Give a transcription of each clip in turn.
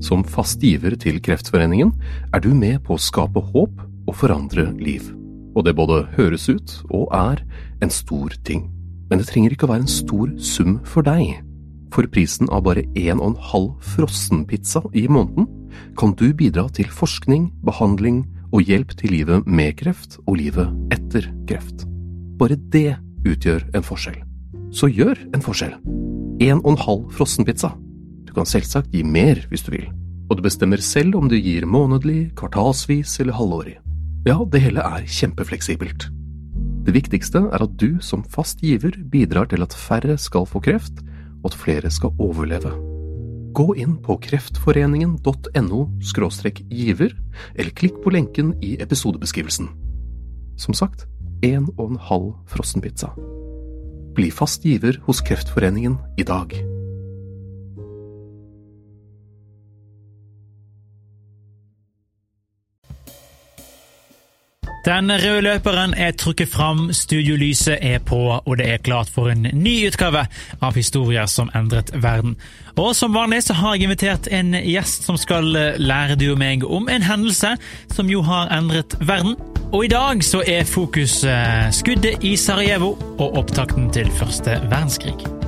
Som fast giver til Kreftforeningen er du med på å skape håp og forandre liv. Og det både høres ut og er en stor ting. Men det trenger ikke å være en stor sum for deg. For prisen av bare en og en halv frossenpizza i måneden kan du bidra til forskning, behandling og hjelp til livet med kreft og livet etter kreft. Bare det utgjør en forskjell. Så gjør en forskjell. En og en halv frossenpizza. Du kan selvsagt gi mer hvis du vil, og du bestemmer selv om du gir månedlig, kvartalsvis eller halvårig. Ja, det hele er kjempefleksibelt. Det viktigste er at du som fast giver bidrar til at færre skal få kreft, og at flere skal overleve. Gå inn på kreftforeningen.no giver, eller klikk på lenken i episodebeskrivelsen. Som sagt, en og en halv frossenpizza. Bli fast giver hos Kreftforeningen i dag. Den røde løperen er trukket fram, studiolyset er på, og det er klart for en ny utgave av Historier som endret verden. Og som vanlig så har jeg invitert en gjest som skal lære du og meg om en hendelse som jo har endret verden. Og i dag så er fokus skuddet i Sarajevo og opptakten til første verdenskrig.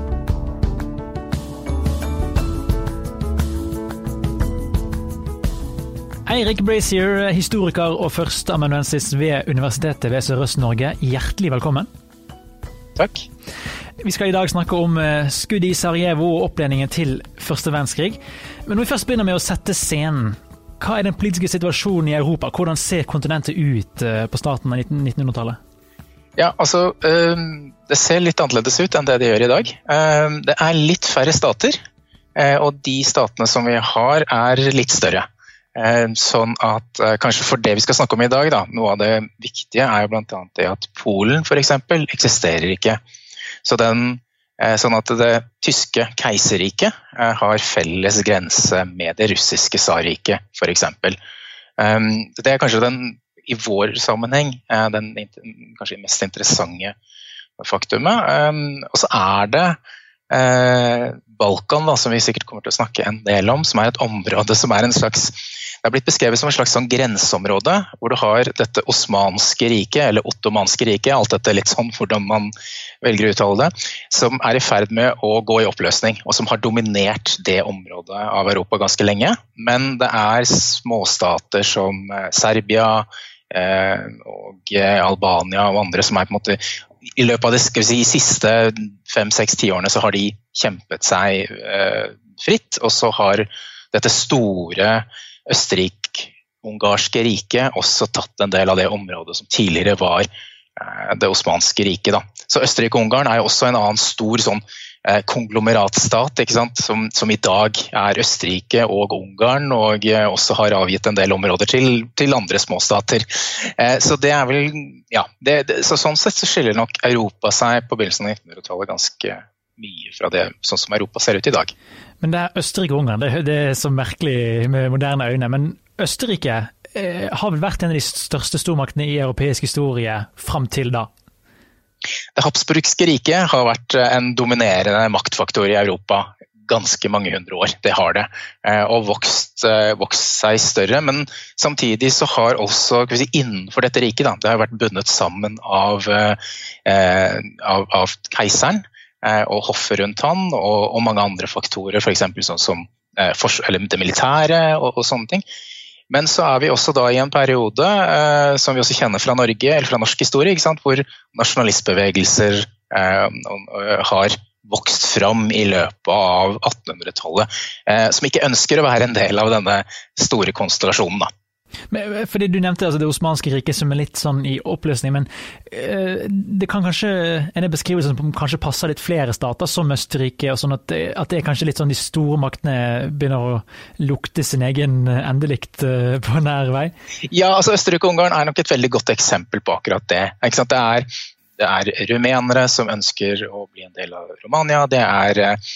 Eirik Brazier, historiker og førsteamanuensis ved Universitetet ved Sørøst-Norge, hjertelig velkommen. Takk. Vi skal i dag snakke om skuddet i Sarajevo og oppledningen til første verdenskrig. Men når vi først begynner med å sette scenen, hva er den politiske situasjonen i Europa? Hvordan ser kontinentet ut på starten av 1900-tallet? Ja, altså Det ser litt annerledes ut enn det det gjør i dag. Det er litt færre stater, og de statene som vi har er litt større. Sånn at kanskje for det vi skal snakke om i dag, da, noe av det viktige er jo bl.a. det at Polen f.eks. eksisterer ikke. Så den, sånn at det tyske keiserriket har felles grense med det russiske tsarriket f.eks. Det er kanskje den, i vår sammenheng, den kanskje mest interessante faktumet. Og så er det Balkan, da, som vi sikkert kommer til å snakke en del om, som er et område som er en slags det er blitt beskrevet som et slags sånn grenseområde, hvor du har dette osmanske riket, eller ottomanske riket, alt dette litt sånn hvordan man velger å uttale det, som er i ferd med å gå i oppløsning, og som har dominert det området av Europa ganske lenge. Men det er småstater som Serbia eh, og Albania og andre som er på en måte i løpet av de si, siste fem-seks tiårene så har de kjempet seg eh, fritt, og så har dette store Østerrik-ungarske riket også tatt en del av det området som tidligere var eh, det osmanske riket. Da. Så Østerrike-Ungarn er jo også en annen stor sånn, konglomeratstat som, som, i dag er Østerrike og Ungarn, og eh, også har avgitt en del områder til, til andre småstater. Så det er vel ja, det, det, så Sånn sett så skiller nok Europa seg på begynnelsen av 1900-tallet ganske mye fra det sånn som Europa ser ut i dag. Men det er Østerrike og Ungarn. det, det, er så merkelig med moderne øyne. Men Østerrike eh, har vel vært en av de største stormaktene i europeisk historie fram til da? Det habsburgske riket har vært en dominerende maktfaktor i Europa ganske mange hundre år. Det har det. Eh, og vokst, eh, vokst seg større. Men samtidig så har også si, innenfor dette riket da, det har vært bundet sammen av, eh, av, av keiseren og hoffet rundt han og, og, mange andre faktorer, f.eks. sånn som det militære og, og, sånne ting. Men så er vi også da i en periode eh, som vi også kjenner fra Norge, eller fra norsk historie, hvor nasjonalistbevegelser eh, har vokst fram i løpet av 1800-tallet, eh, som ikke ønsker å være en del av denne store konstellasjonen. Da. Men, eh, fordi Du nevnte altså det osmanske riket som er litt sånn i oppløsning, men uh, det kan kanskje en beskrivelse som kanskje passer litt flere stater, som Østerrike, og sånn at, at, det er kanskje litt sånn de store maktene begynner å lukte sin egen endelikt uh, på nær vei? Ja, altså Østerrike og Ungarn er nok et veldig godt eksempel på akkurat det. Det er det er rumenere som ønsker å bli en del av Romania. Det er eh,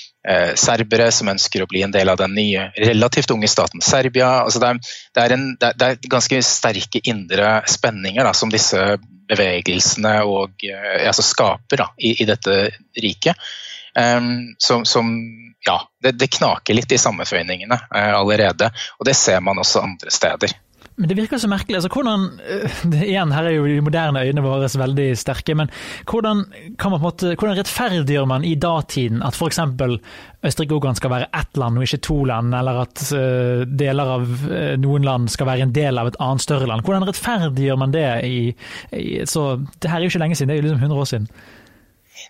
serbere som ønsker å bli en del av den nye, relativt unge staten Serbia. Altså det, er, det, er en, det, er, ganske sterke indre spenninger da, som disse bevegelsene og, eh, altså skaper da, i, i, dette riket. Um, som, som, ja, det, det, knaker litt i sammenføyningene uh, allerede. Og det ser man også andre steder. Men det virker så merkelig. altså hvordan, eh, igjen, Her er jo de moderne øynene våre veldig sterke, men hvordan, kan man på en måte, hvordan rettferdiggjør man i datiden at f.eks. Østerrike-Ungarn skal være ett land og ikke to land, eller at uh, deler av uh, noen land skal være en del av et annet større land? Hvordan rettferdiggjør man det i, i så, Det her er jo ikke lenge siden, det er jo liksom 100 år siden.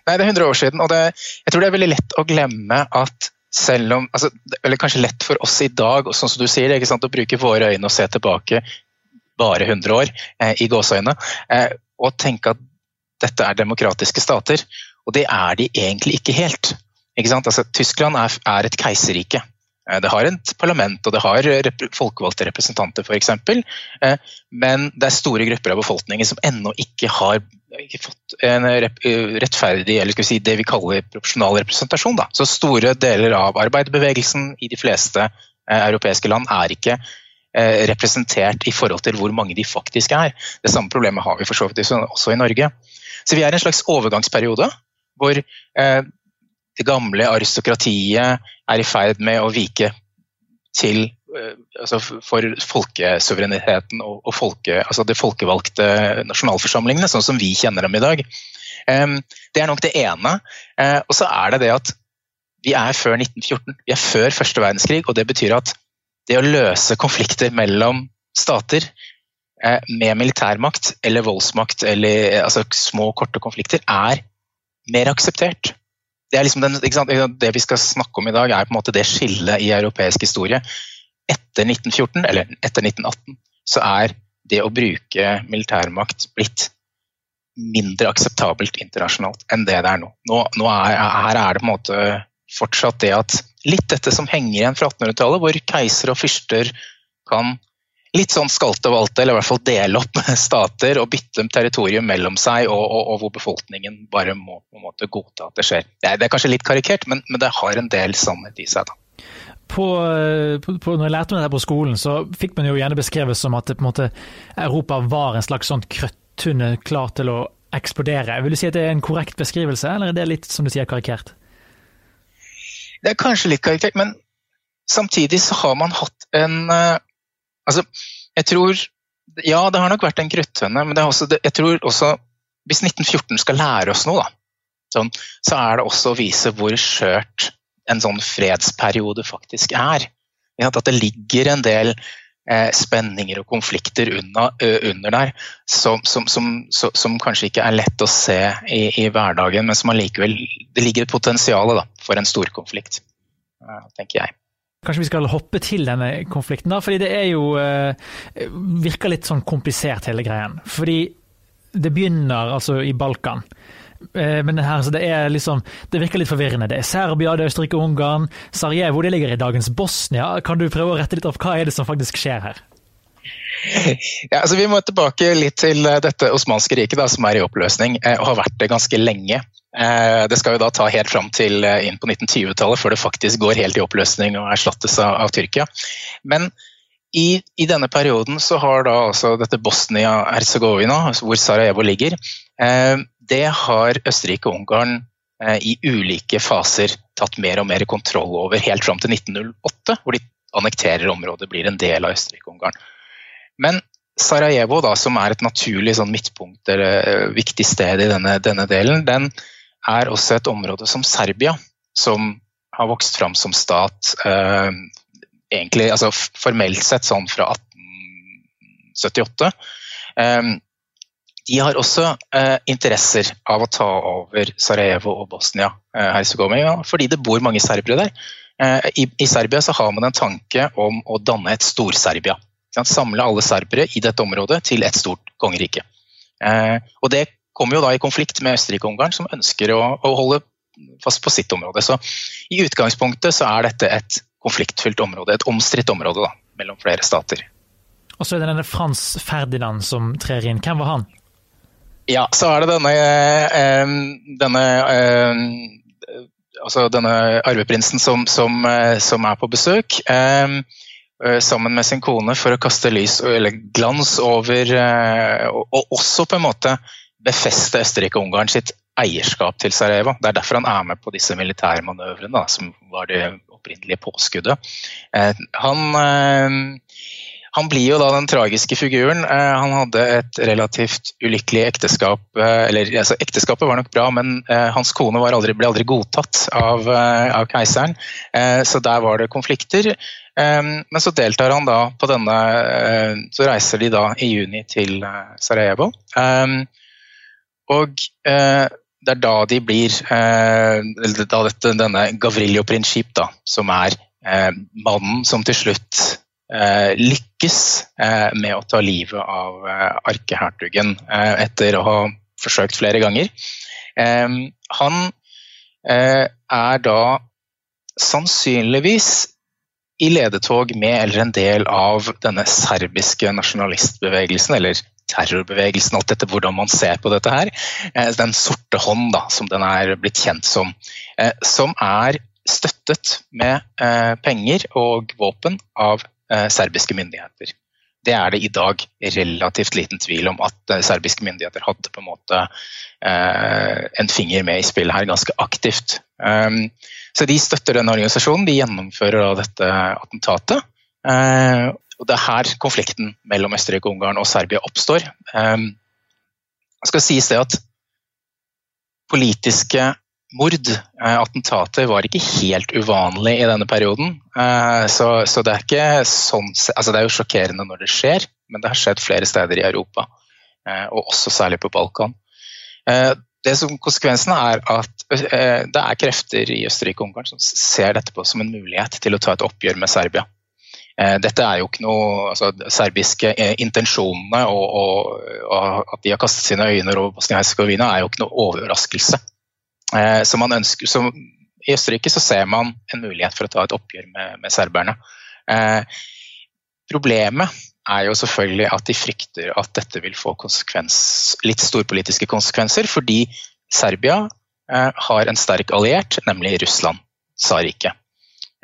Nei, det er 100 år siden, og det, jeg tror det er veldig lett å glemme at selv om altså, Det er kanskje lett for oss i dag sånn som du sier, ikke sant, å bruke våre øyne og se tilbake bare 100 år eh, i gåseøyne, eh, og tenke at dette er demokratiske stater. Og det er de egentlig ikke helt. Ikke altså, Tyskland er, er et keiserrike. Eh, det har et parlament og det har rep folkevalgte representanter f.eks. Eh, men det er store grupper av befolkningen som ennå ikke har ikke fått en rettferdig, eller skal vi si det vi kaller proporsjonal representasjon. Da. Så store deler av arbeiderbevegelsen i de fleste eh, europeiske land er ikke eh, representert i forhold til hvor mange de faktisk er. Det samme problemet har vi for så vidt også i Norge. Så vi er i en slags overgangsperiode hvor eh, det gamle aristokratiet er i ferd med å vike til Eh, altså for folkesuvereniteten og, og folke, altså de folkevalgte nasjonalforsamlingene, sånn som vi kjenner dem i dag. Det er nok det ene. Eh, og så er det det at vi er før 1914. Vi er før første verdenskrig, og det betyr at det å løse konflikter mellom stater eh, med militærmakt eller voldsmakt eller altså små, korte konflikter er mer akseptert. Det, liksom den, det, vi skal snakke om i dag, er på en måte det skillet i europeisk historie. Etter 1914, eller etter 1918, så er det å bruke militærmakt blitt mindre akseptabelt internasjonalt enn det det er nå. nå, nå er, her er det på en måte fortsatt det at litt dette som henger igjen fra 1800-tallet, hvor keiser og fyrster kan litt sånn skalte og valte, eller i hvert fall dele opp stater og bytte territorium mellom seg, og, og, og hvor befolkningen bare må på en måte godta at det skjer. Det er, det er kanskje litt karikert, men, men, det har en del sannhet i seg. da på, på, på, når jeg lærte om det på skolen, så fikk man jo gjerne beskrevet som at det, måte, Europa var en slags sånn krøttunne klar til å eksplodere. Vil du si at det er en korrekt beskrivelse, eller er det litt som du sier, karikert? Det er kanskje litt karikert, men samtidig så har man hatt en uh, Altså, jeg tror Ja, det har nok vært en kruttønne, men også, jeg tror også Hvis 1914 skal lære oss noe, da, sånn, så er det også å vise hvor skjørt en sånn fredsperiode faktisk er. At det ligger en del eh, spenninger og konflikter under, under der som, som, som, som, kanskje ikke er lett å se i, i hverdagen, men som allikevel Det ligger et potensial for en storkonflikt, tenker jeg. Kanskje vi skal hoppe til denne konflikten, da, fordi det er jo virker litt sånn komplisert hele greien. Fordi det begynner altså i Balkan. Eh, men her, det, er liksom, det virker litt forvirrende. Det er Serbia, det er Østerrike og Ungarn. Sarajevo det ligger i dagens Bosnia. Kan du prøve å rette litt opp hva er det som faktisk skjer her? Ja, altså Vi må tilbake litt til eh, dette osmanske riket, da, som er i oppløsning eh, og har vært det ganske lenge. Det skal jo da ta helt fram til inn på 1920-tallet før det faktisk går helt i oppløsning og erstattes av, av Tyrkia. Men i, i, denne perioden så har da altså dette Bosnia-Hercegovina, hvor Sarajevo ligger, eh, det har Østerrike og Ungarn i ulike faser tatt mer og mer kontroll over, helt fram til 1908, hvor de annekterer området, blir en del av Østerrike-Ungarn. Men Sarajevo, da, som er et naturlig sånn midtpunkt eller viktig sted i denne, denne, delen, den er også et område som Serbia, som har vokst fram som stat eh, egentlig, altså formelt sett sånn fra 1878. Eh, de har også eh, interesser av å ta over Sarajevo og Bosnia-Hercegovina, eh, fordi det bor mange serbere der. Eh, I, I, Serbia så har man en tanke om å danne et Stor-Serbia. Samle alle serbere i dette området til et stort kongerike. Eh, og det kommer jo da i konflikt med Østerrike-Ungarn, som ønsker å, å, holde fast på sitt område. Så i utgangspunktet så er dette et konfliktfylt område, et omstridt område da, mellom flere stater. Og så er det denne Frans Ferdinand som trer inn. Hvem var han? Ja, så er det denne, eh, denne eh, altså denne arveprinsen som, som, eh, som, er på besøk. Sammen med sin kone for å kaste lys eller glans over Og også på en måte befeste Østerrike-Ungarn sitt eierskap til Sarajevo. Det er derfor han er med på disse militærmanøvrene, som var det opprinnelige påskuddet. Han han blir jo da den tragiske figuren. Eh, han hadde et relativt ulykkelig ekteskap. Eh, eller altså, Ekteskapet var nok bra, men eh, hans kone aldri, ble aldri godtatt av, av, keiseren. Så der var det konflikter. Men så deltar han da på denne Så reiser de da i juni til Sarajevo. Og det er da de blir da dette, Denne Gavrilio Princip, da, som er mannen som til slutt Eh, lykkes eh, med å ta livet av eh, arkehertugen etter å ha forsøkt flere ganger. Han er da sannsynligvis i ledetog med eller en del av denne serbiske nasjonalistbevegelsen, eller terrorbevegelsen, alt dette, hvordan man ser på dette her. Den sorte hånd, da, som den er blitt kjent som. Som er støttet med penger og våpen av Eh, serbiske myndigheter. Det er det i dag relativt liten tvil om at eh, serbiske myndigheter hadde på en måte eh, en finger med i spillet her ganske aktivt. Så de støtter denne organisasjonen, de gjennomfører dette attentatet. Og det er her konflikten mellom Østerrike-Ungarn og Serbia oppstår. Um, det skal sies det at politiske mord, eh, attentater, var ikke helt uvanlig i denne perioden. Eh, så, så det er ikke sånn altså Det er jo sjokkerende når det skjer, men det har skjedd flere steder i Europa. Eh, og også særlig på Balkan. Det som Konsekvensen er at det er krefter i Østerrike og Ungarn som ser dette på som en mulighet til å ta et oppgjør med Serbia. Dette er jo ikke noe altså, Serbiske intensjonene og, og, og at de har kastet sine øyne over Bosnia-Hercegovina er jo ikke noe overraskelse. Eh, så ønsker, så I Østerrike så ser man en mulighet for å ta et oppgjør med, med serberne. Eh, problemet er jo selvfølgelig at de frykter at dette vil få konsekvens, litt storpolitiske konsekvenser, fordi Serbia eh, har en sterk alliert, nemlig Russland, tsarriket.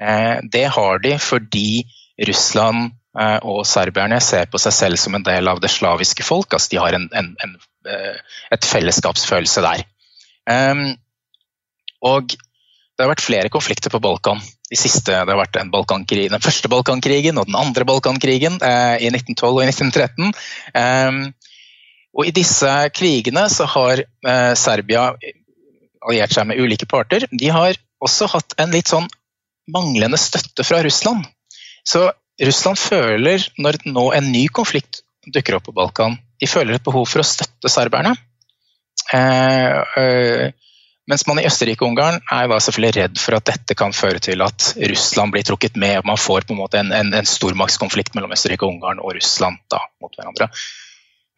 Eh, det har de fordi Russland eh, og serberne ser på seg selv som en del av det slaviske folk. altså De har en, en, en, eh, et fellesskapsfølelse der. Og det har vært flere konflikter på Balkan. De siste, det har vært Den første Balkankrigen og den andre Balkankrigen eh, i 1912 og i 1913. Eh, og I disse krigene så har Serbia alliert seg med ulike parter. De har også hatt en litt sånn manglende støtte fra Russland. Så Russland føler, når nå en ny konflikt dukker opp på Balkan, de føler et behov for å støtte serberne. Eh, eh, mens man i Østerrike og Ungarn er da selvfølgelig redd for at dette kan føre til at Russland blir trukket med, og man får på en måte en, en, en stormaktskonflikt mellom Østerrike og Ungarn og Russland da, mot hverandre.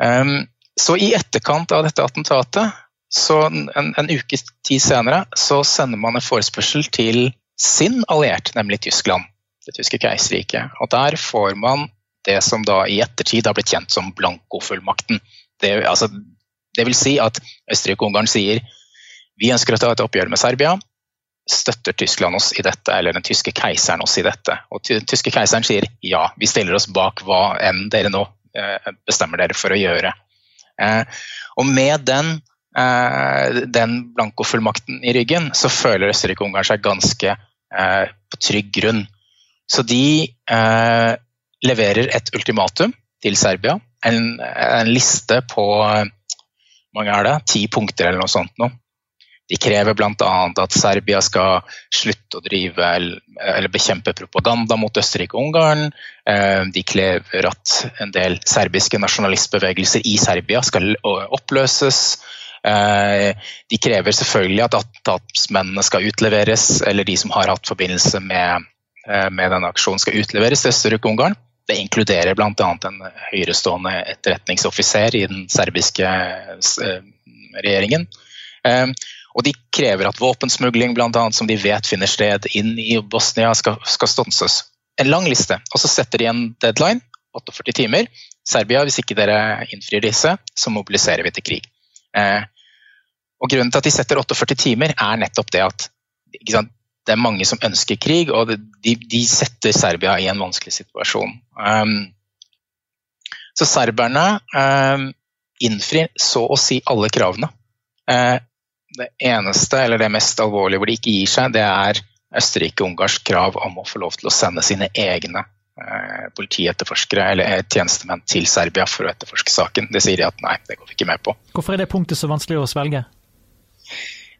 Um, så i etterkant av dette attentatet, så en, en ukes tid senere, så sender man en forespørsel til sin alliert, nemlig Tyskland, det tyske keiserriket. Og der får man det som da i ettertid har blitt kjent som blankofullmakten. Det, altså, det vil si at Østerrike-Ungarn sier vi ønsker å ta et oppgjør med Serbia. Støtter Tyskland oss i dette, eller den tyske keiseren oss i dette? Og den tyske keiseren sier ja, vi stiller oss bak hva enn dere nå eh, bestemmer dere for å gjøre. Eh, og med den den blankofullmakten i ryggen, så føler Østerrike-Ungarn seg ganske på trygg grunn. Så de leverer et ultimatum til Serbia. En, en liste på mange er det, ti punkter eller noe sånt. Nå. De krever bl.a. at Serbia skal slutte å drive eller bekjempe propaganda mot Østerrike og Ungarn. Eh, de krever at en del serbiske nasjonalistbevegelser i Serbia skal oppløses. Eh, de krever selvfølgelig at attentatmennene skal utleveres, eller de som har hatt forbindelse med, eh, med denne aksjonen skal utleveres til Østerrike-Ungarn. Det inkluderer bl.a. en høyerestående etterretningsoffiser i den serbiske regjeringen. Og de krever at våpensmugling, annet, som de vet finner sted inn i Bosnia, skal, skal stanses. En lang liste. Og så setter de en deadline, 48 timer. Serbia, hvis ikke dere innfrir disse, så mobiliserer vi til krig. Eh, og Grunnen til at de setter 48 timer, er nettopp det at det er mange som ønsker krig, og de, de setter Serbia i en vanskelig situasjon. Um, så serberne um, innfrir så å si alle kravene. Uh, det eneste, eller det mest alvorlige hvor de ikke gir seg, det er Østerrike-Ungarsk krav om å få lov til å sende sine egne eh, politietterforskere eller eh, tjenestemenn til Serbia for å etterforske saken. Det sier de at nei, det går vi ikke med på. Hvorfor er det punktet så vanskelig å svelge?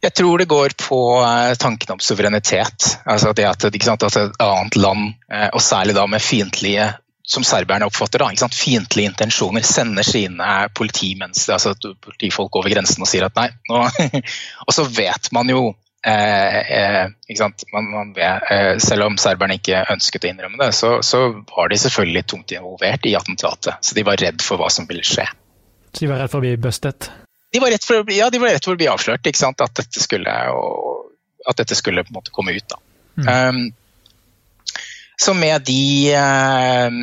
Jeg tror det går på eh, tanken om suverenitet. Altså det at, sant, at et annet land, eh, og særlig da med fiendtlige som serberne oppfatter da, sant? fiendtlige intensjoner, sender sine altså politifolk over grensen og sier at nei. Nå, og så vet man jo eh, eh? Man, man vet, eh, selv om serberne ikke ønsket å innrømme det, så, så, var de selvfølgelig tungt involvert i attentatet. Så de var redd for hva som ville skje. Så de var redd for å bli bustet? De var rett for, ja, de var rett for å bli avslørt. ikke sant? At dette skulle, og, at dette skulle på en måte komme ut. da. Mm. Um, så med de eh,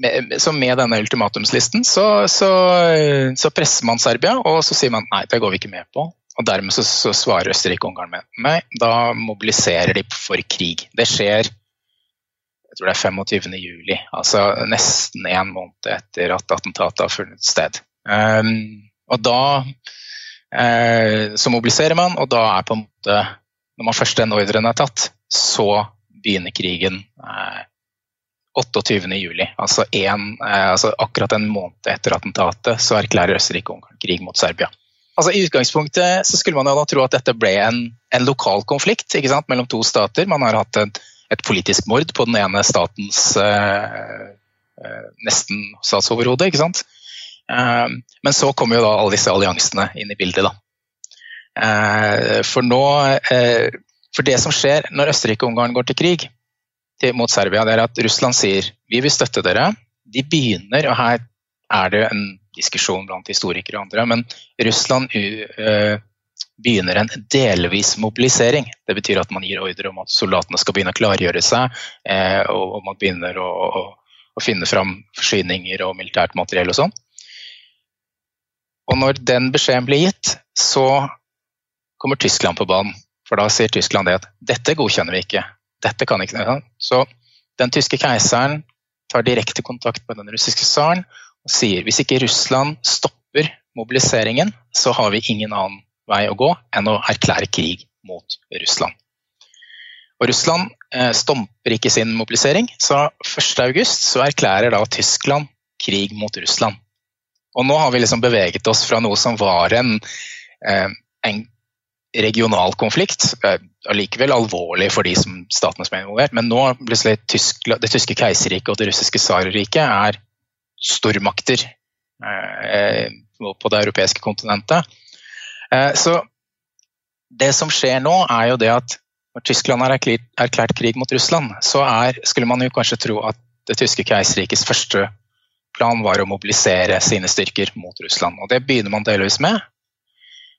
med, så med denne ultimatumslisten så, så, så, presser man Serbia, og så sier man nei, det går vi ikke med på. Og dermed så, så svarer Østerrike-Ungarn med nei, da mobiliserer de for krig. Det skjer jeg tror det er 25. juli, altså nesten en måned etter at attentatet har funnet sted. Um, og da eh, så mobiliserer man, og da er på en måte Når man først den ordren er tatt, så begynner krigen eh, 28.07. Altså, en, eh, altså akkurat en måned etter attentatet så erklærer Østerrike-Ungarn krig mot Serbia. Altså, I utgangspunktet så skulle man jo da tro at dette ble en, en lokal konflikt mellom to stater. Man har hatt et, et, politisk mord på den ene statens eh, eh nesten statsoverhode. ikke sant? Eh, men så kommer jo da alle disse alliansene inn i bildet. da. Eh, for nå for det som skjer når Østerrike og Ungarn går til krig mot Serbia, det er at Russland sier vi vil støtte dere. De begynner, og her er det en diskusjon blant historikere og andre, men Russland uh, begynner en delvis mobilisering. Det betyr at man gir ordre om at soldatene skal begynne å klargjøre seg, uh, og man begynner å, å, finne fram forsyninger og militært materiell og sånn. Og når den beskjeden blir gitt, så kommer Tyskland på banen. For da sier Tyskland det at dette godkjenner vi ikke. Dette kan ikke Så den tyske keiseren tar direkte kontakt med den russiske tsaren og sier hvis ikke Russland stopper mobiliseringen, så har vi ingen annen vei å gå enn å erklære krig mot Russland. Og Russland eh, stomper ikke sin mobilisering, så 1.8 så erklærer da Tyskland krig mot Russland. Og nå har vi liksom beveget oss fra noe som var en, eh, en regional konflikt. Allikevel alvorlig for de som statene som er involvert, men nå plutselig det tyske keiserriket og det russiske tsarriket er stormakter eh, på det europeiske kontinentet. Eh, så det som skjer nå, er jo det at når Tyskland har erklært krig mot Russland, så er, skulle man jo kanskje tro at det tyske keiserrikets første plan var å mobilisere sine styrker mot Russland. Og det begynner man delvis med.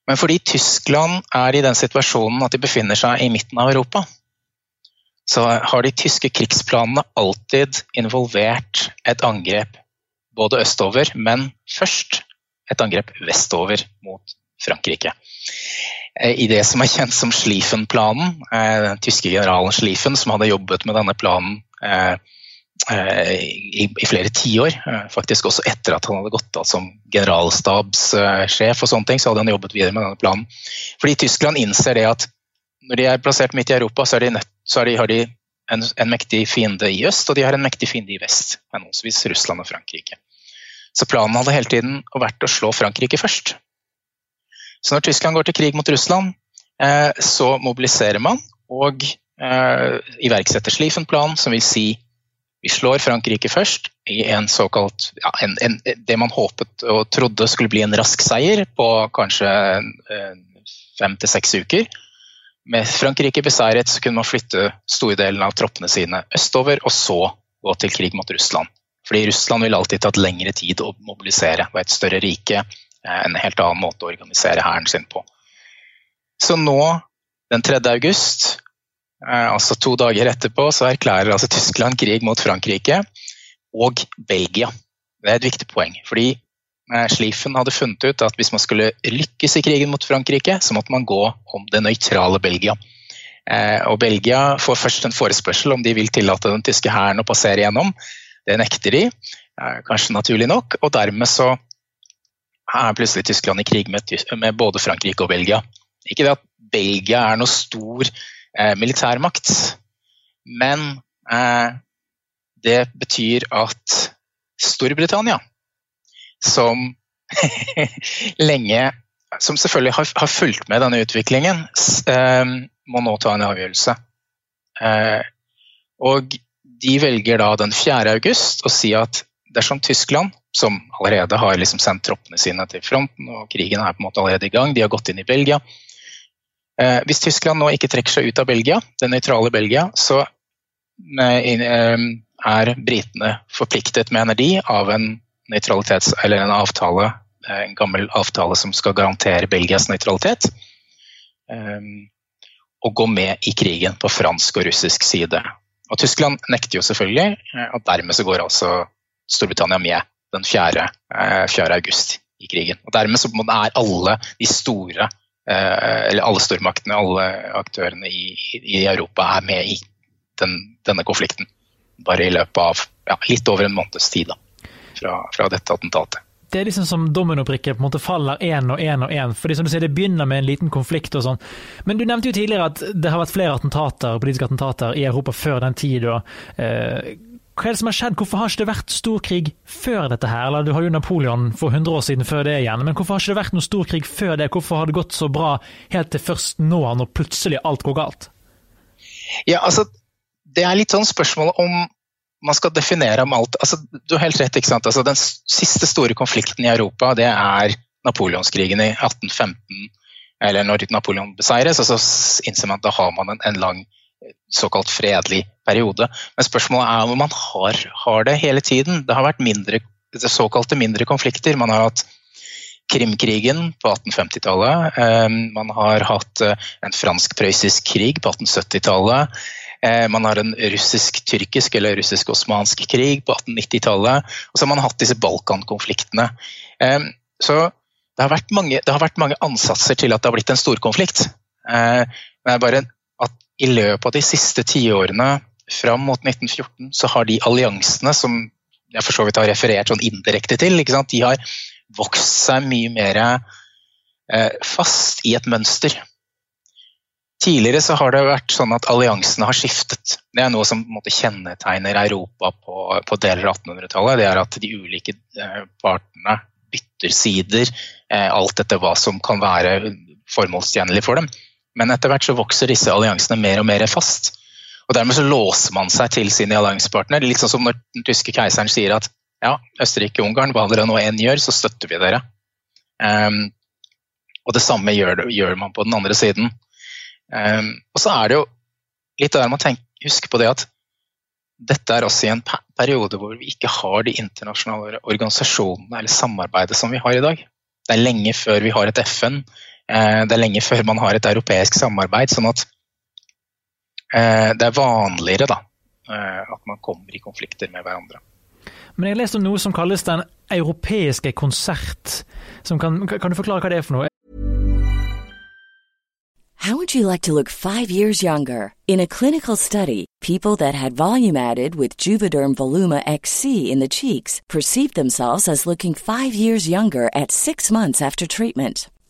Men fordi Tyskland er i den situasjonen at de befinner seg i midten av Europa, så har de tyske krigsplanene alltid involvert et angrep både østover, men først et angrep vestover mot Frankrike. Eh, I det som er kjent som Schlieffen-planen, eh, den tyske generalen Schlieffen som hadde jobbet med denne planen eh, i, i, flere tiår. Faktisk også etter at han hadde gått av som generalstabssjef og sånne ting, så hadde han jobbet videre med denne planen. Fordi Tyskland innser det at når de er plassert midt i Europa, så, de nett, så de, har de en, en, mektig fiende i øst, og de har en mektig fiende i vest. Henholdsvis Russland og Frankrike. Så planen hadde hele tiden vært å slå Frankrike først. Så når Tyskland går til krig mot Russland, eh, så mobiliserer man og eh, iverksetter Schlieffen-planen, som vil si vi slår Frankrike først i en såkalt ja, en, en, Det man håpet og trodde skulle bli en rask seier på kanskje eh, fem til seks uker. Med Frankrike beseiret så kunne man flytte stordelen av troppene sine østover, og så gå til krig mot Russland. Fordi Russland ville alltid tatt lengre tid å mobilisere. Var et større rike, eh, en helt annen måte å organisere hæren sin på. Så nå, den 3. august, altså to dager etterpå, så erklærer altså Tyskland krig mot Frankrike og Belgia. Det er et viktig poeng. fordi Eh, Schlieffen hadde funnet ut at hvis man skulle lykkes i krigen mot Frankrike, så måtte man gå om det nøytrale Belgia. Eh, og Belgia får først en forespørsel om de vil tillate den tyske hæren å passere gjennom. Det nekter de, eh, kanskje naturlig nok, og dermed så er plutselig Tyskland i krig med både Frankrike og Belgia. Ikke det at Belgia er noe stor eh, militærmakt, men eh, det betyr at Storbritannia som lenge Som selvfølgelig har, har, fulgt med denne utviklingen, eh, må nå ta en avgjørelse. Eh, og de velger da den 4. august å si at dersom Tyskland, som allerede har liksom sendt troppene sine til fronten, og krigen er på en måte allerede i gang, de har gått inn i Belgia Hvis Tyskland nå ikke trekker seg ut av Belgia, det nøytrale Belgia, så er britene forpliktet, mener de, av en en avtale, eh, en gammel avtale som skal garantere Belgias nøytralitet. Og gå med i krigen på fransk og russisk side. Og Tyskland nekter jo selvfølgelig, eh, og dermed så går altså Storbritannia med den 4. 4. august i krigen. Og dermed så er alle de store, eller alle stormaktene, alle aktørene i, i Europa er med i den, denne konflikten. Bare i løpet av ja, litt over en måneds tid. da fra, fra dette attentatet. Det er liksom som dominobrikker på en måte faller én og én og én. fordi som du sier, Det begynner med en liten konflikt og sånn. Men du nevnte jo tidligere at det har vært flere attentater, politiske attentater i Europa før den tid. Og, eh, hva er det som har skjedd? Hvorfor har ikke det vært storkrig før dette her? Eller Du har jo Napoleon for 100 år siden før det igjen, men hvorfor har ikke det vært noen storkrig før det? Hvorfor har det gått så bra helt til først nå, når plutselig alt går galt? Ja, altså, Det er litt sånn spørsmål om man skal definere om alt altså, Du har helt rett. ikke sant? Altså, den siste store konflikten i Europa det er napoleonskrigen i 1815. Eller når Napoleon beseires, og så innser man at da har man en, en lang såkalt fredelig periode. Men spørsmålet er om man har, har det hele tiden. Det har vært mindre, såkalte mindre konflikter. Man har hatt Krimkrigen på 1850-tallet. Eh, man har hatt eh, en fransk-prøyssisk krig på 1870-tallet. Eh, man har en russisk-tyrkisk eller russisk-osmansk krig på 1890-tallet. Og så har man hatt disse Balkan-konfliktene. Så det har, mange, det har, vært mange, ansatser til at det har blitt en storkonflikt. Det er bare i løpet av de siste tiårene fram mot 1914 så har de alliansene som jeg for så vidt har referert sånn indirekte til, de har vokst seg mye mer fast i et mønster. Tidligere så har det vært sånn at alliansene har skiftet. Det er noe som måte, kjennetegner Europa på, på deler av 1800-tallet. Det er at de ulike eh, partene bytter sider, eh, alt etter hva som kan være formålstjenlig for dem. Men etter hvert så vokser disse alliansene mer og mer fast. Og Dermed så låser man seg til sine alliansepartnere. Liksom som når den tyske keiseren sier at ja, Østerrike-Ungarn, hva dere nå enn gjør, så støtter vi dere. Um, og Det samme gjør, gjør man på den andre siden. Um, og så er det jo litt der man tenker, husker på det at dette er også i en periode hvor vi ikke har de internasjonale organisasjonene eller samarbeidet som vi har i dag. Det er lenge før vi har et FN, det er lenge før man har et europeisk samarbeid. sånn at uh, det er vanligere da, uh, at man kommer i konflikter med hverandre. Men jeg leste om noe som kalles Den europeiske konsert. Kan, kan, du forklare hva det er for noe? would you like to look five years younger? In a clinical study, people that had volume added with Juvederm Voluma XC in the cheeks perceived themselves as looking five years younger at six months after treatment.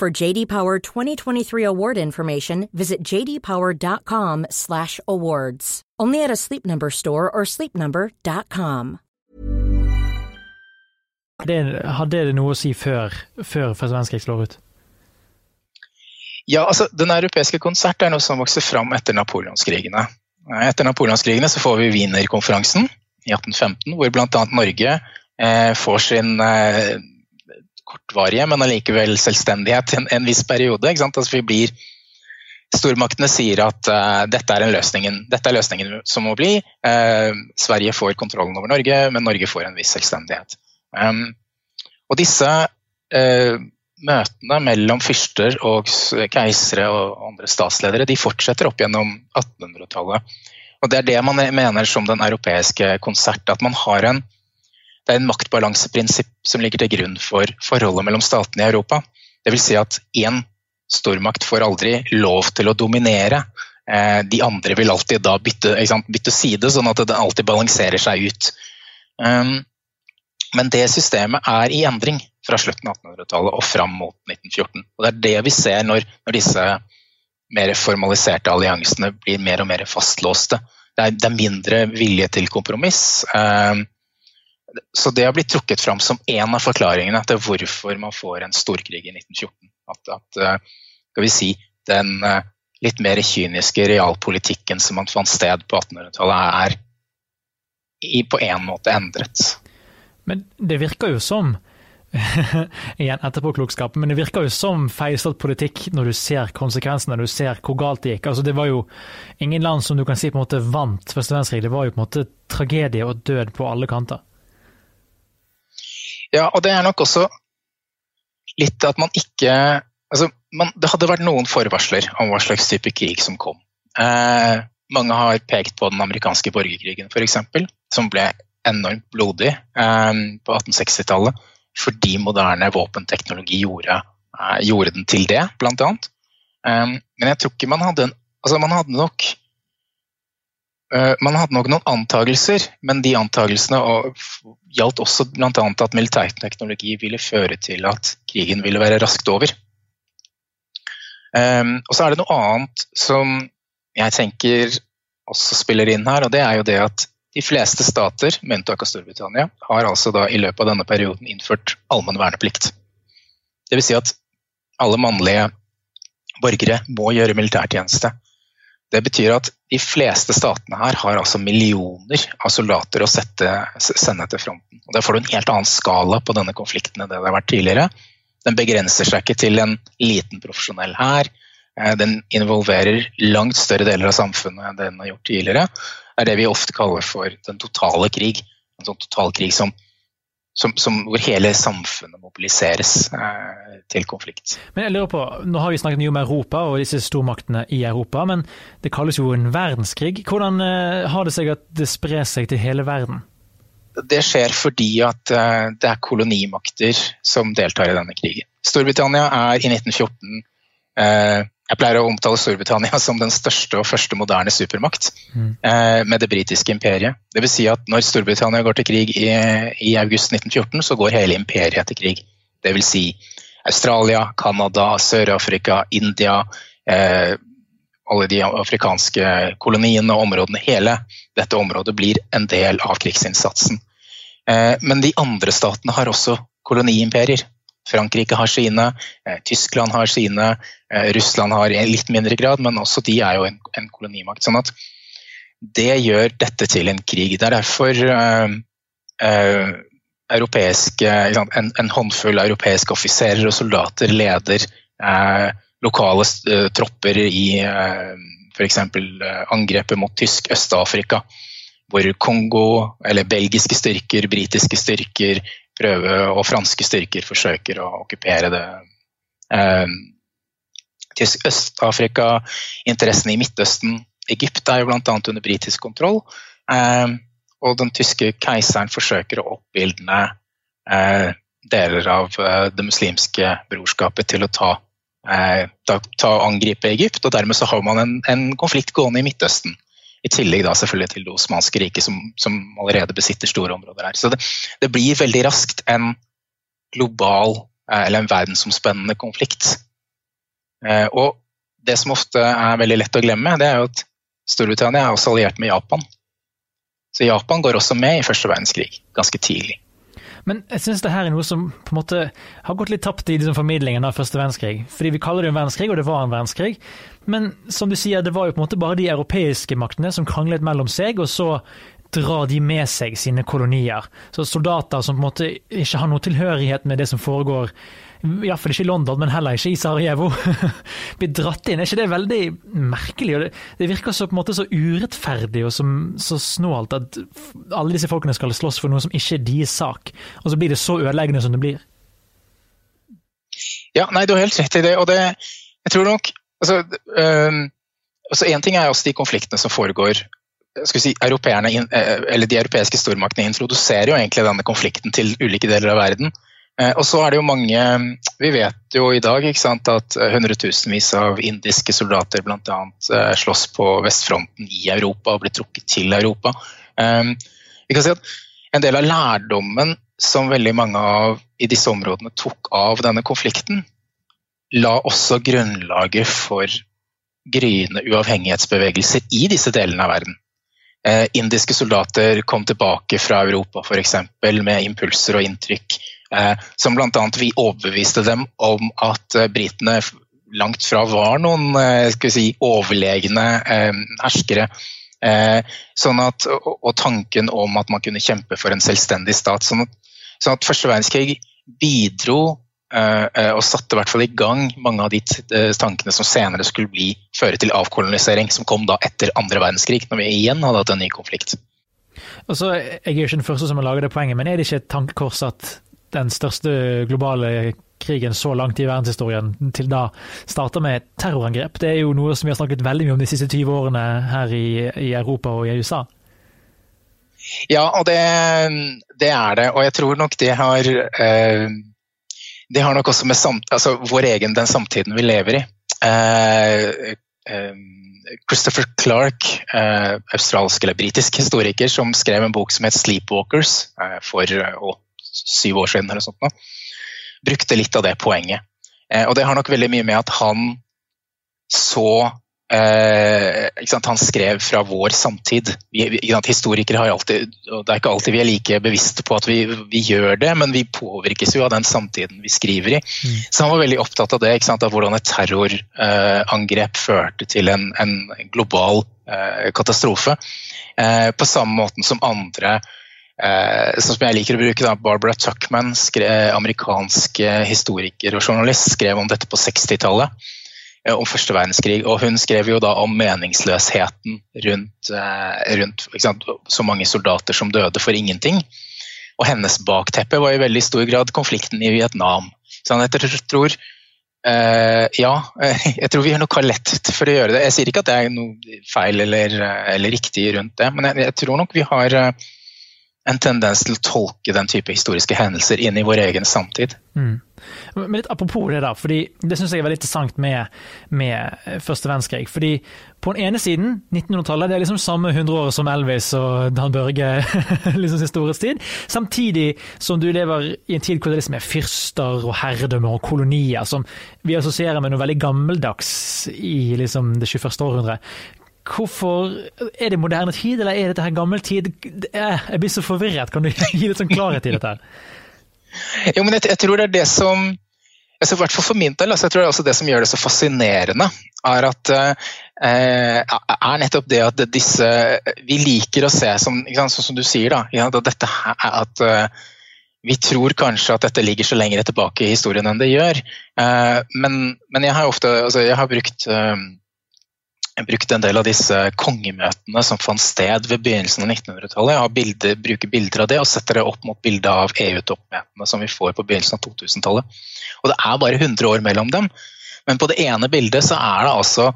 For JD Power 2023 award information, visit jdpower.com/awards. Only at a Sleep Number store or sleepnumber.com. Det, hadde det noe å si før, før verdenskrig slår ut? Ja, altså, Den europeiske konsert er noe som vokser fram etter napoleonskrigene. Etter napoleonskrigene så får vi Wienerkonferansen i 1815, hvor bl.a. Norge eh, får sin eh, kortvarige, men allikevel selvstendighet i en, en, viss periode. Altså, vi blir Stormaktene sier at uh, dette, er dette er løsningen som må bli. Uh, Sverige får kontrollen over Norge, men Norge får en viss selvstendighet. Um, og disse uh, møtene mellom fyrster og keisere og andre statsledere de fortsetter opp gjennom 1800-tallet. Og Det er det man mener som den europeiske konsert. At man har en, det er en maktbalanseprinsipp som ligger til grunn for forholdet mellom statene i Europa. Vil si at én stormakt får aldri lov til å dominere. Eh, de andre vil alltid da bytte, bytte side, sånn at det alltid balanserer seg ut. Um, men det systemet er i endring fra slutten av 1800-tallet og fram mot 1914. Og Det er det vi ser når, når disse mer formaliserte alliansene blir mer og mer fastlåste. Det er, det er mindre vilje til kompromiss. Så det har blitt trukket fram som en av forklaringene til hvorfor man får en storkrig i 1914. At, at eh, skal vi si, den eh, litt mer kyniske realpolitikken som man fant sted på 1800-tallet, er i, på en måte endret. Men det virker jo som igjen etterpåklokskap, men det virker jo som feilslått politikk når du ser konsekvensene, når du ser hvor galt det gikk. Altså, det var jo ingen land som du kan si på en måte vant første verdenskrig. Det var jo på en måte tragedie og død på alle kanter. Ja, og det er nok også litt at man ikke altså, man, Det hadde vært noen forvarsler om hva slags type krig som kom. Eh, mange har pekt på den amerikanske borgerkrigen f.eks., som ble enormt blodig eh, på 1860-tallet fordi moderne våpenteknologi gjorde, eh, gjorde, den til det, bl.a. Eh, men jeg tror ikke man hadde en altså Man hadde nok man hadde nok noen antagelser, men de antagelsene gjaldt også bl.a. at militærteknologi ville føre til at krigen ville være raskt over. Um, og så er det noe annet som jeg tenker også spiller inn her, og det er jo det at de fleste stater, med unntak av Storbritannia, har altså da i løpet av denne perioden innført allmenn verneplikt. Dvs. Si at alle mannlige borgere må gjøre militærtjeneste. Det betyr at de fleste statene her har altså millioner av soldater å sette, sende til fronten. Og Der får du en helt annen skala på denne konflikten enn det det har vært tidligere. Den begrenser seg ikke til en liten profesjonell hær. Eh, den involverer langt større deler av samfunnet enn den har gjort tidligere. Det er det vi ofte kaller for den totale krig. En sånn total krig som, som, som, hvor hele samfunnet mobiliseres eh, til konflikt. Men jeg lurer på, Nå har vi snakket mye om Europa og disse stormaktene i Europa, men det kalles jo en verdenskrig. Hvordan eh, har det seg at det sprer seg til hele verden? Det skjer fordi at eh, det er kolonimakter som deltar i denne krigen. Storbritannia er i 1914 eh, jeg pleier å omtale Storbritannia som den største og første moderne supermakt mm. med det britiske imperiet. Det vil si at når Storbritannia går til krig i, i august 1914, så går hele imperiet til krig. Det vil si Australia, Canada, Sør-Afrika, India, eh, alle de afrikanske koloniene og områdene. Hele dette området blir en del av krigsinnsatsen. Eh, men de andre statene har også koloniimperier. Frankrike har sine, eh, Tyskland har sine, eh, Russland har i litt mindre grad, men også de er jo en, en kolonimakt. sånn at det gjør dette til en krig. Det er derfor uh, uh, en, en, håndfull europeiske offiserer og soldater leder uh, lokale tropper i uh, f.eks. angrepet mot tysk Øst-Afrika. Hvor Kongo, eller belgiske styrker, britiske styrker, prøve, og franske styrker forsøker å okkupere det. Eh, til Øst-Afrika, interessene i Midtøsten. Egypt er jo bl.a. under britisk kontroll. Eh, og den tyske keiseren forsøker å oppildne eh, deler av eh, det muslimske brorskapet til å ta, eh, ta, ta angripe Egypt. Og dermed så har man en, en konflikt gående i Midtøsten. I tillegg da selvfølgelig til det osmanske riket, som, som, allerede besitter store områder her. Så det, det, blir veldig raskt en global eh, eller en verdensomspennende konflikt. Eh, og det som ofte er veldig lett å glemme, det er jo at Storbritannia er også alliert med Japan. Så Japan går også med i første verdenskrig, ganske tidlig. Men jeg syns det her er noe som på en måte har gått litt tapt i liksom, formidlingen av første verdenskrig. Fordi vi kaller det en verdenskrig, og det var en verdenskrig. Men som du sier, det var jo på en måte bare de europeiske maktene som kranglet mellom seg, og så drar de med seg sine kolonier. Så soldater som på en måte ikke har noe tilhørighet med det som foregår iallfall ikke i London, men heller ikke i Sarajevo, blir dratt inn. Er ikke det veldig merkelig? Det, det, virker så på en måte så urettferdig og som, så snålt at alle disse folkene skal slåss for noe som ikke er deres sak, og så blir det så ødeleggende som det blir. Ja, nei, du har helt rett i det. og det, jeg tror nok altså, øh, altså En ting er også de konfliktene som foregår skal si, eh, De europeiske stormaktene introduserer jo egentlig denne konflikten til ulike deler av verden. Eh, og så er det jo mange Vi vet jo i dag sant, at hundretusenvis av indiske soldater bl.a. Eh, slåss på vestfronten i Europa og blir trukket til Europa. Eh, vi kan si at En del av lærdommen som veldig mange av i disse områdene tok av denne konflikten, la også grunnlaget for gryende uavhengighetsbevegelser i disse delene av verden. indiske soldater kom tilbake fra Europa f.eks. med impulser og inntrykk Eh, som bl.a. vi overbeviste dem om at eh, britene langt fra var noen eh, si, overlegne herskere. Sånn at, og tanken om at man kunne kjempe for en selvstendig stat. Sånn at, sånn at første verdenskrig bidro og satte i hvert fall i gang mange av de tankene som senere skulle bli, føre til avkolonisering, som kom da etter andre verdenskrig, når vi igjen hadde hatt en ny konflikt. Og så, Jeg er ikke den første som har laget det poenget, men er det ikke et tankekors at den største globale krigen så langt i verdenshistorien til da starter med terrorangrep. Det er jo noe som vi har snakket veldig mye om de siste 20 årene her i, i Europa og i USA. Ja, og det, det, er det. Og jeg tror nok det har eh, Det har nok også med samt, altså vår egen den samtiden vi lever i. Eh, eh, Christopher Clark, eh, australsk eller britisk historiker, som skrev en bok som het 'Sleepwalkers' eh, for å syv år siden, eller sånt, brukte litt av det poenget. Eh, og det har nok veldig mye med at han så eh, Han skrev fra vår samtid. Vi, historikere har alltid, og Det er ikke alltid vi er like bevisste på at vi, vi gjør det, men vi påvirkes jo av den samtiden vi skriver i. Mm. Så han var veldig opptatt av det, av hvordan et terrorangrep eh, førte til en, en global eh, katastrofe. Eh, på samme måten som andre eh, Sånn som jeg liker å bruke, da, Barbara Tuckman, skrev, amerikansk historiker og journalist, skrev om dette på 60-tallet. Om første verdenskrig, og Hun skrev jo da om meningsløsheten rundt, rundt sant, så mange soldater som døde for ingenting. Og hennes bakteppe var i veldig stor grad konflikten i Vietnam. Så jeg tror Uh, ja, jeg tror vi har noe lett for å gjøre det. Jeg sier ikke at det er noe feil eller, eller riktig rundt det, men jeg, jeg, tror nok vi har uh, en tendens til å tolke den type historiske hendelser inn i vår egen samtid. Mm. Men litt Apropos det, da, fordi det syns jeg er veldig interessant med, med første verdenskrig. fordi På den ene siden, 1900-tallet, det er liksom samme 100 år som Elvis og Dan Børge liksom sin storhetstid. Samtidig som du lever i en tid hvor det liksom er fyrster og herredømmer og kolonier som vi assosierer med noe veldig gammeldags i liksom det 21. århundret. Hvorfor Er det moderne tid, eller er dette her gammel tid? Jeg blir så forvirret. Kan du gi litt sånn klarhet i dette? her? Jo, men jeg, jeg, tror det er det som altså, I hvert fall for min del, altså, jeg tror det er også det som gjør det så fascinerende, er at eh, er nettopp det at disse Vi liker å se, som, sånn som du sier, da, at, dette, at uh, vi tror kanskje at dette ligger så lenger tilbake i historien enn det gjør. Uh, men, men, jeg har ofte altså, jeg har brukt uh, brukte en del av disse kongemøtene som fant sted ved begynnelsen av 1900-tallet. Jeg bruker bilder av det og setter det opp mot bildet av EU-toppmøtene som vi får på begynnelsen av 2000-tallet. Og Det er bare 100 år mellom dem, men på det ene bildet så er det altså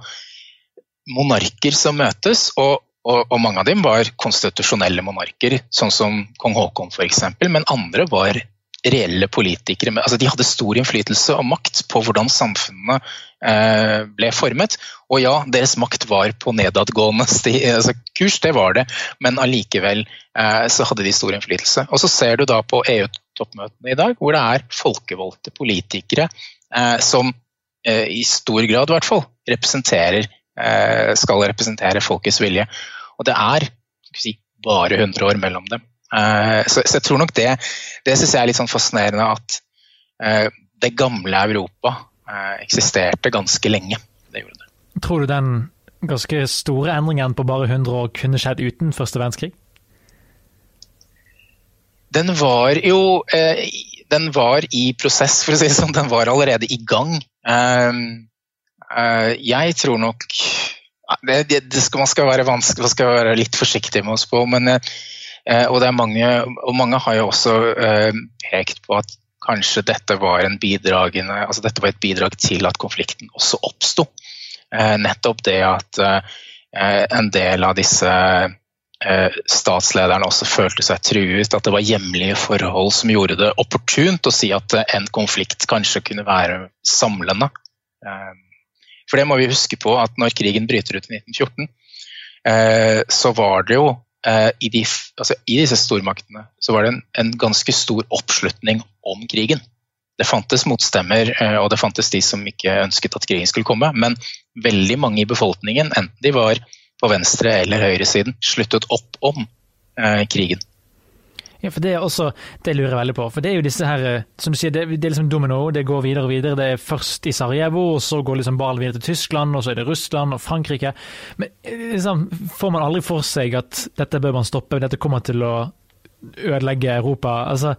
monarker som møtes. og, og, og mange av dem var konstitusjonelle monarker, sånn som kong Haakon f.eks., men andre var reelle politikere. Altså, de hadde stor innflytelse og makt på hvordan samfunnene eh, ble formet. Og ja, deres makt var på nedadgående altså, kurs, det var det, men allikevel eh, så hadde de stor innflytelse. Og så ser du da på EU-toppmøtene i dag, hvor det er folkevalgte politikere eh, som eh, i stor grad i hvert fall representerer, eh, skal representere folkets vilje. Og det er si, bare 100 år mellom dem. Eh, så, så, jeg tror nok det Det syns jeg er litt sånn fascinerende at uh, det gamle Europa uh, eksisterte ganske lenge. Det gjorde det. Tror du den ganske store endringen på bare 100 år kunne skjedd uten første verdenskrig? Den var jo Den var i prosess, for å si det sånn. Den var allerede i gang. Jeg tror nok det, det skal, Man skal være, skal være litt forsiktig med å spå, men Eh, og, mange, og mange har jo også eh, pekt på at kanskje dette var, altså dette var et bidrag til at konflikten også oppsto. Eh, nettopp det at en del av disse statslederne også følte seg truet, at det var hjemlige forhold som gjorde det opportunt å si at en konflikt kanskje kunne være samlende. For det må vi huske på at når krigen bryter ut i 1914, så var det jo Eh, i, de, altså, i, disse stormaktene så var det en, en, ganske stor oppslutning om krigen. Det fantes motstemmer, eh, og det fantes de som ikke ønsket at krigen skulle komme. Men veldig mange i befolkningen, enten de var på venstre- eller høyresiden, sluttet opp om eh, krigen. Ja, for Det er også, det lurer jeg veldig på. For det er jo disse her, eh, som du sier, det, det er liksom domino. Det går videre og videre. Det er først i Sarajevo, og så går liksom ballen videre til Tyskland, og så er det Russland og Frankrike. Men eh, liksom, får man aldri for seg at dette bør man stoppe, dette kommer til å ødelegge Europa. Altså,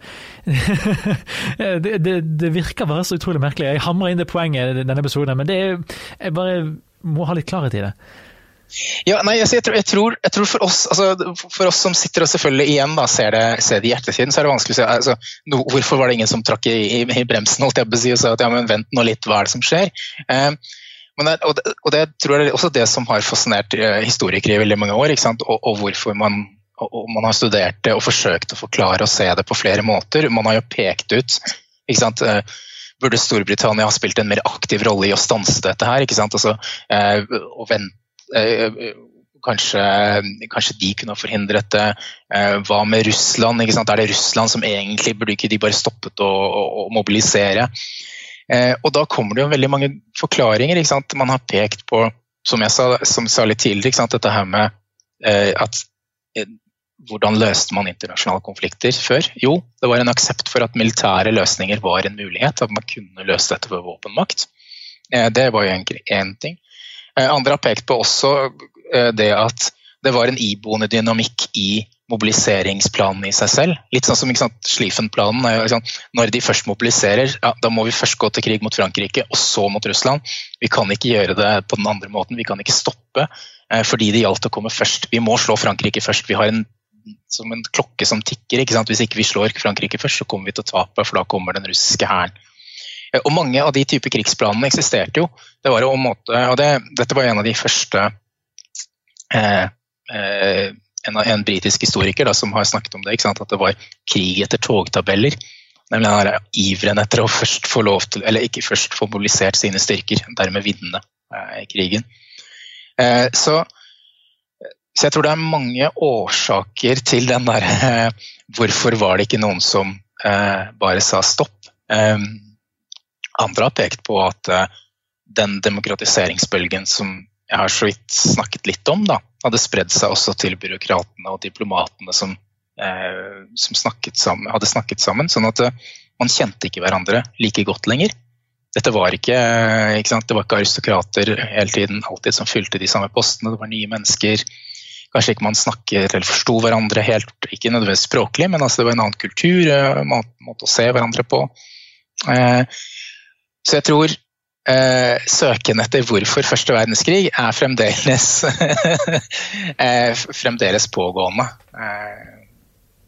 det, det, det, virker bare så utrolig merkelig. Jeg hamrer inn det poenget i denne episoden, men det er, jeg bare må ha litt klarhet i det. Ja, nei, jeg, tror, jeg, tror, jeg tror, for oss altså, for oss som sitter og selvfølgelig igjen da, ser, det, i hjertetiden, så er det vanskelig å si altså, no, hvorfor var det ingen som trakk i, i, i bremsen holdt jeg på å si, og sa at ja, men vent nå litt, hva er det som skjer? Eh, det, og, det, og, det, tror jeg er også det som har fascinert eh, historikere i veldig mange år. Og, og, hvorfor man, og, man har studert det og forsøkt å forklare og se det på flere måter. Man har jo pekt ut ikke sant, eh, Burde Storbritannia ha spilt en mer aktiv rolle i å stanse dette her? ikke sant, altså, eh, og vente kanskje, kanskje, de kunne ha forhindret det. Eh, hva med Russland? Er det Russland som egentlig burde ikke de bare stoppet å, å, mobilisere? Eh, og da kommer det jo veldig mange forklaringer. Man har pekt på, som jeg sa, som sa litt tidligere, dette her med at hvordan løste man internasjonale konflikter før? Jo, det var en aksept for at militære løsninger var en mulighet. At man kunne løse dette ved våpenmakt. Det var jo én ting. Eh, andre har pekt på også eh, det at det var en iboende dynamikk i mobiliseringsplanen i seg selv. Litt sånn som Schlieffen-planen. Liksom, når de først mobiliserer, ja, da må vi først gå til krig mot Frankrike, og så mot Russland. Vi kan ikke gjøre det på den andre måten. Vi kan ikke stoppe eh, fordi det gjaldt å komme først. Vi må slå Frankrike først. Vi har en, som en klokke som tikker. Ikke Hvis ikke vi slår Frankrike først, så kommer vi til å tape, for da kommer den russiske hæren. Eh, og mange av de typer krigsplanene eksisterte jo. Det var jo en måte, og det, dette var en av de første eh, eh, en, en britisk historiker da, som har snakket om det, at det var krig etter togtabeller. Nemlig den der iveren etter å først få lov til, eller ikke først få mobilisert sine styrker, dermed vinne eh, krigen. Eh, så, så, jeg tror det er mange årsaker til den der eh, Hvorfor var det ikke noen som eh, bare sa stopp? Eh, andre har pekt på at eh, den demokratiseringsbølgen som jeg har så vidt snakket litt om, da, hadde spredd seg også til byråkratene og diplomatene som, eh, som snakket sammen, hadde snakket sammen. Sånn at eh, man kjente ikke hverandre like godt lenger. Dette var ikke, ikke sant? Det var ikke aristokrater hele tiden alltid som fylte de samme postene. Det var nye mennesker. Kanskje ikke man snakket eller forsto hverandre helt, ikke nødvendigvis språklig, men altså det var en annen kultur, eh, måte å se hverandre på. Eh, så jeg tror eh, søken etter hvorfor første verdenskrig er fremdeles, eh, fremdeles pågående. Eh,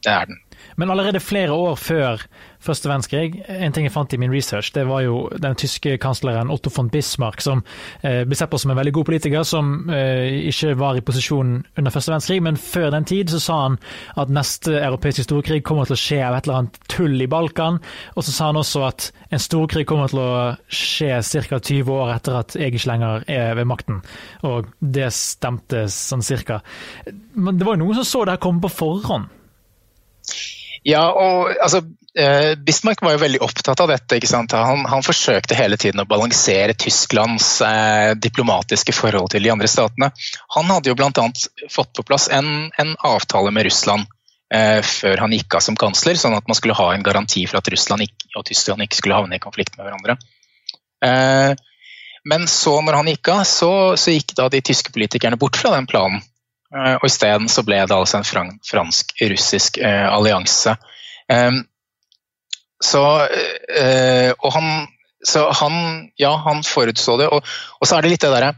det er den. Men allerede flere år før første verdenskrig, en ting jeg fant i min research, det var jo den tyske kansleren Otto von Bismarck, som eh, ble sett på som en veldig god politiker, som eh, ikke var i posisjon under første verdenskrig, men før den tid så sa han at neste europeiske storkrig kommer til å skje av et eller annet tull i Balkan, og så sa han også at en storkrig kommer til å skje ca. 20 år etter at jeg ikke lenger er ved makten, og det stemte sånn cirka. Men det var jo noen som så det her komme på forhånd. Ja, og altså, Bismarck var jo veldig opptatt av dette. Han, han, forsøkte hele tiden å balansere Tysklands eh, diplomatiske forhold til de andre statene. Han hadde jo bl.a. fått på plass en, en avtale med Russland eh, før han gikk av som kansler, sånn at man skulle ha en garanti for at Russland ikke, og Tyskland ikke skulle havne i konflikt med hverandre. Eh, men så, når han gikk av, så, så gikk da de tyske politikerne bort fra den planen. Eh, og Isteden så ble det altså en fransk-russisk eh, allianse. Um, så, eh, og han, så han, ja, han forutså det. Og, og, så er det litt det derre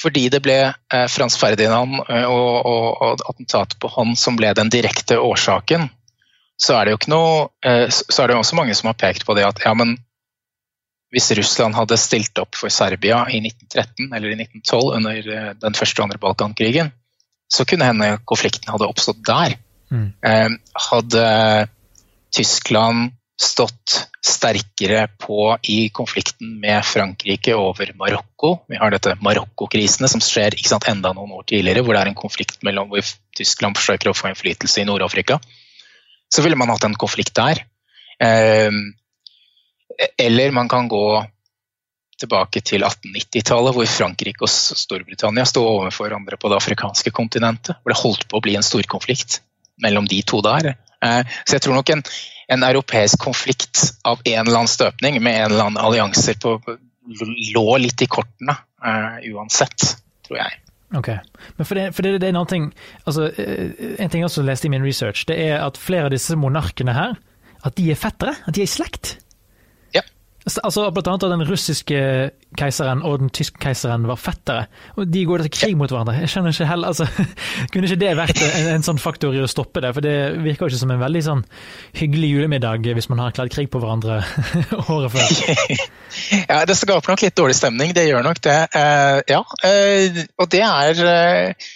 Fordi det ble eh, Frans Ferdinand eh, og, og, og attentatet på han som ble den direkte årsaken, så er det jo ikke noe eh, Så er det også mange som har pekt på det at ja, men hvis Russland hadde stilt opp for Serbia i 1913 eller i 1912 under eh, den første og andre Balkankrigen, så kunne hende konflikten hadde oppstått der. Mm. Eh, hadde Tyskland stått sterkere på i konflikten med Frankrike over Marokko. Vi har dette Marokko-krisene som skjer sant, enda noen år tidligere, hvor det er en konflikt mellom hvor Tyskland forsøker å få innflytelse i Nord-Afrika. Så ville man hatt en konflikt der. Eh, eller man kan gå tilbake til 1890-tallet, hvor Frankrike og Storbritannia sto overfor hverandre på det afrikanske kontinentet. Hvor det holdt på å bli en storkonflikt mellom de to der. Eh, så jeg tror nok en, en europeisk konflikt av en eller annen støpning med en eller annen allianser på, lå litt i kortene uh, uansett, tror jeg. Ok, men for det, for det, det er en annen ting altså, eh, En ting jeg også leste i min research, det er at flere av disse monarkene her, at de er fettere? At de er i slekt? Altså, blant annet at Den russiske keiseren og den tyske keiseren var fettere. og De går til krig mot hverandre. Jeg skjønner ikke heller, altså, Kunne ikke det vært en, en, sånn faktor i å stoppe det? For Det virker jo ikke som en veldig sånn hyggelig julemiddag hvis man har kledd krig på hverandre året før. Ja, Det skaper nok litt dårlig stemning, det gjør nok det. Uh, ja, uh, og det er, uh,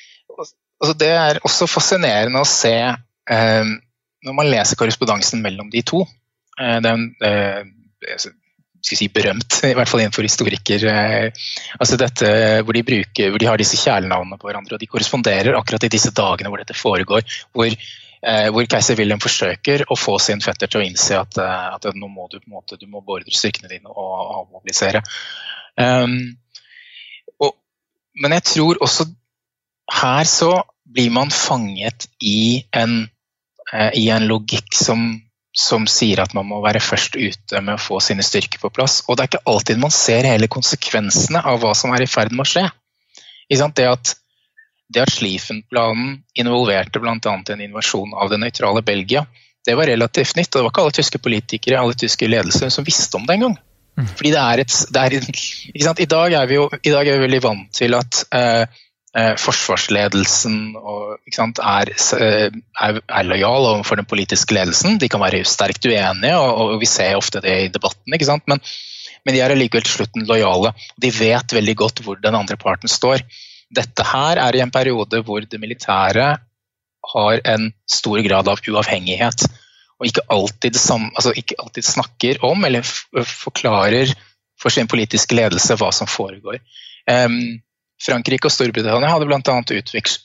altså det er også fascinerende å se når man leser korrespondansen mellom de to. Den, si, berømt, i hvert fall innenfor historiker. Eh, altså dette, hvor de, bruker, hvor de har disse kjælenavnene på hverandre, og de korresponderer akkurat i disse dagene hvor dette foregår. Hvor, eh, hvor keiser Wilhelm forsøker å få sin fetter til å innse at, eh, at nå må du, på en måte, du må beordre styrkene dine og avmobilisere. Um, og, men jeg tror også her så blir man fanget i en, i en logikk som som sier at man må være først ute med å få sine styrker på plass. Og det er ikke alltid man ser hele konsekvensene av hva som er i ferd med å skje. Det at det at Schlieffen-planen involverte bl.a. en invasjon av det nøytrale Belgia, det var relativt nytt. og Det var ikke alle tyske politikere alle tyske ledelser som visste om det engang. Mm. Fordi det er et, det er, I dag er vi jo i dag er vi veldig vant til at eh, forsvarsledelsen og, sant, er, eh, er, er, lojal overfor den politiske ledelsen. De kan være sterkt uenige, og, og vi ser ofte det i debatten. Men, men, de er allikevel til slutten lojale. De vet veldig godt hvor den andre parten står. Dette her er i en periode hvor det militære har en stor grad av uavhengighet. Og ikke alltid, altså ikke alltid snakker om eller forklarer for sin politiske ledelse hva som foregår. Um, Frankrike og Storbritannia hadde bl.a.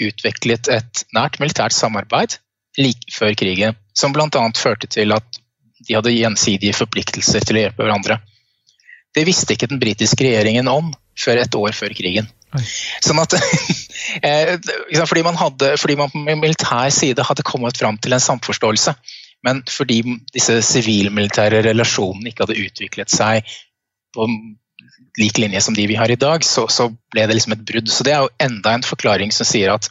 utviklet et nært militært samarbeid like før krigen, som bl.a. førte til at de hadde gjensidige forpliktelser til å hjelpe hverandre. Det visste ikke den britiske regjeringen om før et år før krigen. Sånn at, eh, fordi, man hadde, fordi man på militær side hadde kommet fram til en samforståelse, men fordi disse sivil-militære relasjonene ikke hadde utviklet seg på lik linje som de vi har i dag, så, så, ble det liksom et brudd. Så det er jo enda en forklaring som sier at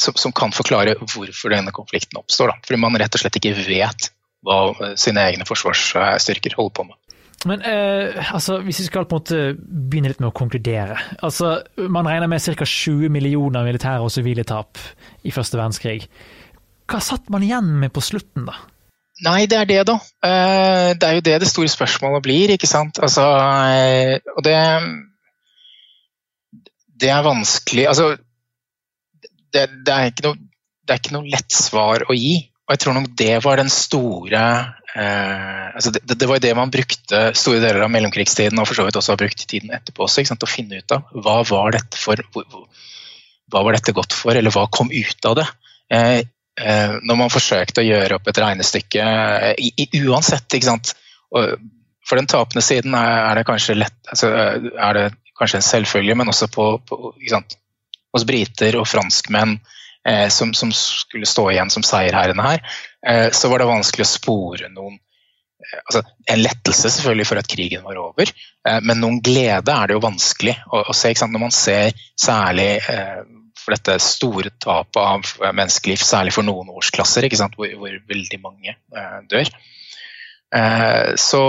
som, som kan forklare hvorfor denne konflikten oppstår. Da. Fordi man rett og slett ikke vet hva sine egne forsvarsstyrker holder på med. Men eh, altså, hvis vi skal på en måte begynne litt med å konkludere. Altså, Man regner med ca. 20 millioner militære og sivile tap i første verdenskrig. Hva satt man igjen med på slutten, da? Nei, det er det, da. Eh, det er jo det det store spørsmålet blir, ikke sant. Altså, eh, og det Det er vanskelig Altså, det, det, er ikke noe, det er ikke noe lett svar å gi. Og jeg tror nok det var den store eh, altså det, det, var det man brukte store deler av mellomkrigstiden og for så vidt også har brukt tiden etterpå også, å finne ut av. Hva var dette for? Hva var dette godt for, eller hva kom ut av det? Eh, når man forsøkte å gjøre opp et regnestykke eh, i, i, uansett, ikke sant. For den tapende siden er, det kanskje lett, altså er det kanskje en selvfølge, men også på, på hos briter og franskmenn eh, som, som, skulle stå igjen som seierherrene her, eh, så var det vanskelig å spore noen eh, altså, En lettelse selvfølgelig for at krigen var over, eh, men noen glede er det jo vanskelig å, å se. Når man ser særlig for dette store tapet av menneskeliv, særlig for noen årsklasser, hvor, hvor, veldig mange eh, dør. Eh, så,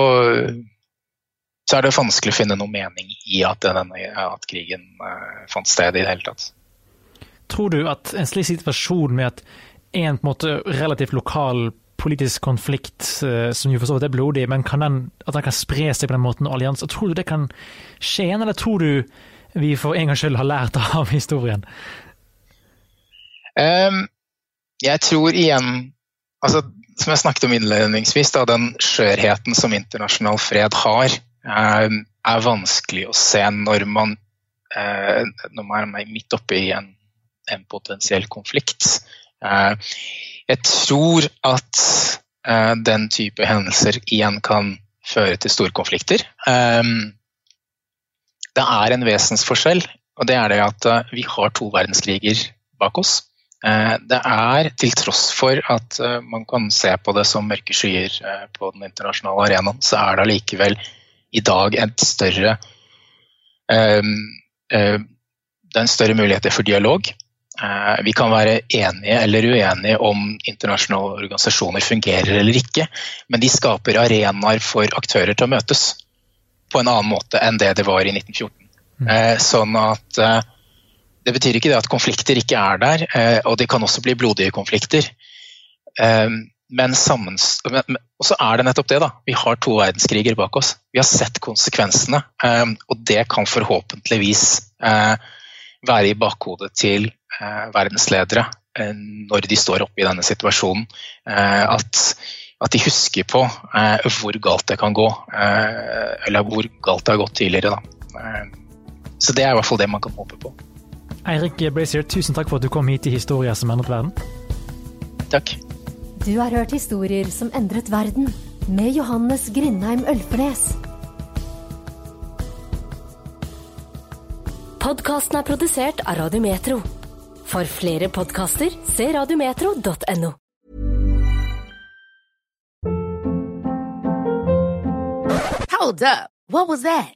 så, er det vanskelig å finne noe mening i at, denne, at krigen eh, fant sted i det hele tatt. Tror du at en slik situasjon med at en, en måte, relativt lokal politisk konflikt, eh, som jo for så vidt er blodig, men den, at den kan spre seg på den måten, allianse, tror du det kan skje igjen, eller tror du vi for en gangs skyld har lært av historien? Um, jeg tror igjen altså, Som jeg snakket om innledningsvis, da, den skjørheten som internasjonal fred har, er, er vanskelig å se når man, uh, når man er midt oppe i en, en potensiell konflikt. Uh, jeg tror at uh, den type hendelser igjen kan føre til store konflikter. Det er en vesensforskjell, og det er det at vi har to verdenskriger bak oss. Eh, det er, til tross for at eh, man kan se på det som mørke skyer eh, på den internasjonale arenaen, så er det allikevel i dag et større Det er en større mulighet for dialog. Vi kan være enige eller uenige om internasjonale organisasjoner fungerer eller ikke, men de skaper arenaer for aktører til å møtes på en annen måte enn det det var i 1914. Mm. Sånn at det betyr ikke det at konflikter ikke er der, eh, og det kan også bli blodige konflikter. Eh, men. Og så er det nettopp det, da. Vi har to verdenskriger bak oss. Vi har sett konsekvensene, eh, og det kan forhåpentligvis være i bakhodet til verdensledere når de står oppe i denne situasjonen. At, at de husker på hvor galt det kan gå, eller hvor galt det har gått tidligere. Da. Så det er i hvert fall det man kan håpe på. Eirik Brazier, tusen takk for at du kom hit til Historia som endret verden. Takk. Du har hørt historier som endret verden, med Johannes Grindheim Ølfernes. Podkasten er produsert av Radiometro. For flere podkaster, se radiometro.no. Hold up. What was that?